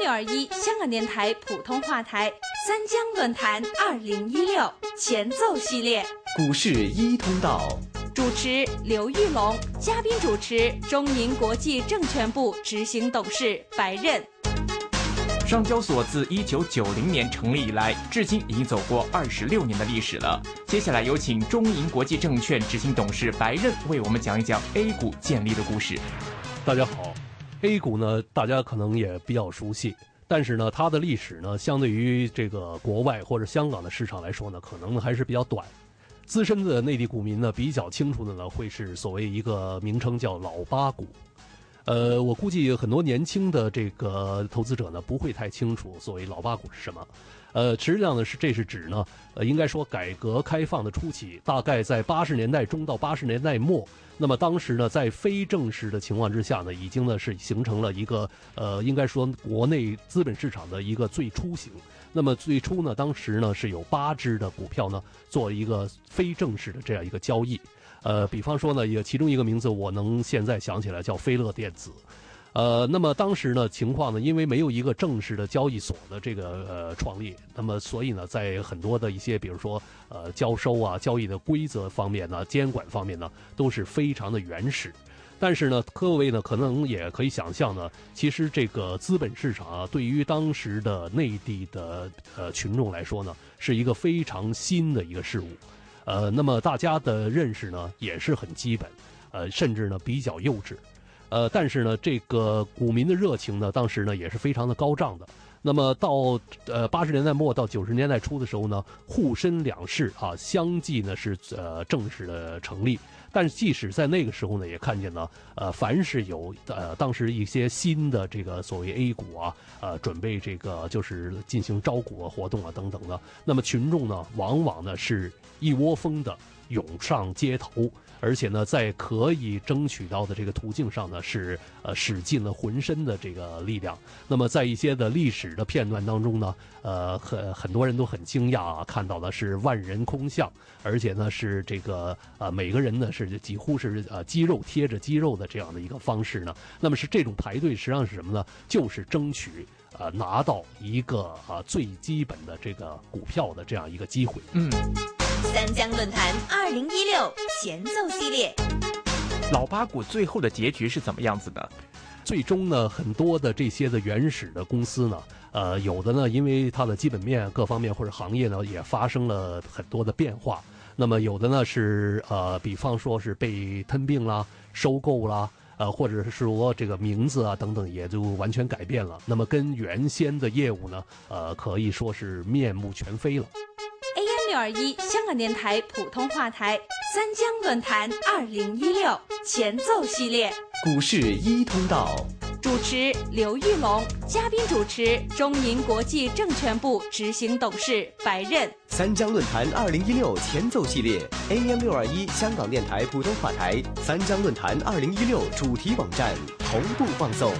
六二一香港电台普通话台三江论坛二零一六前奏系列，股市一通道，主持刘玉龙，嘉宾主持中银国际证券部执行董事白刃。上交所自一九九零年成立以来，至今已经走过二十六年的历史了。接下来有请中银国际证券执行董事白任为我们讲一讲 A 股建立的故事。大家好，A 股呢，大家可能也比较熟悉，但是呢，它的历史呢，相对于这个国外或者香港的市场来说呢，可能还是比较短。资深的内地股民呢，比较清楚的呢，会是所谓一个名称叫“老八股”。呃，我估计很多年轻的这个投资者呢，不会太清楚所谓“老八股”是什么。呃，实际上呢，是这是指呢，呃，应该说改革开放的初期，大概在八十年代中到八十年代末，那么当时呢，在非正式的情况之下呢，已经呢是形成了一个呃，应该说国内资本市场的一个最初型。那么最初呢，当时呢是有八只的股票呢，做一个非正式的这样一个交易。呃，比方说呢，有其中一个名字我能现在想起来叫飞乐电子，呃，那么当时呢情况呢，因为没有一个正式的交易所的这个呃创立，那么所以呢，在很多的一些比如说呃交收啊、交易的规则方面呢、监管方面呢，都是非常的原始。但是呢，各位呢可能也可以想象呢，其实这个资本市场啊，对于当时的内地的呃群众来说呢，是一个非常新的一个事物。呃，那么大家的认识呢也是很基本，呃，甚至呢比较幼稚，呃，但是呢，这个股民的热情呢，当时呢也是非常的高涨的。那么到呃八十年代末到九十年代初的时候呢，沪深两市啊相继呢是呃正式的成立。但是即使在那个时候呢，也看见呢，呃，凡是有呃当时一些新的这个所谓 A 股啊，呃，准备这个就是进行招股啊活动啊等等的，那么群众呢，往往呢是一窝蜂的涌上街头。而且呢，在可以争取到的这个途径上呢，是呃使尽了浑身的这个力量。那么在一些的历史的片段当中呢，呃，很很多人都很惊讶啊，看到的是万人空巷，而且呢是这个呃每个人呢是几乎是呃肌肉贴着肌肉的这样的一个方式呢。那么是这种排队实际上是什么呢？就是争取呃拿到一个啊最基本的这个股票的这样一个机会。嗯。三江论坛二零一六前奏系列，老八股最后的结局是怎么样子的？最终呢，很多的这些的原始的公司呢，呃，有的呢，因为它的基本面各方面或者行业呢，也发生了很多的变化。那么有的呢是呃，比方说是被吞并啦、收购啦，呃，或者是说这个名字啊等等，也就完全改变了。那么跟原先的业务呢，呃，可以说是面目全非了。AM 六二一香港电台普通话台三江论坛二零一六前奏系列，股市一通道，主持刘玉龙，嘉宾主持中银国际证券部执行董事白任。三江论坛二零一六前奏系列，AM 六二一香港电台普通话台三江论坛二零一六主题网站同步放送。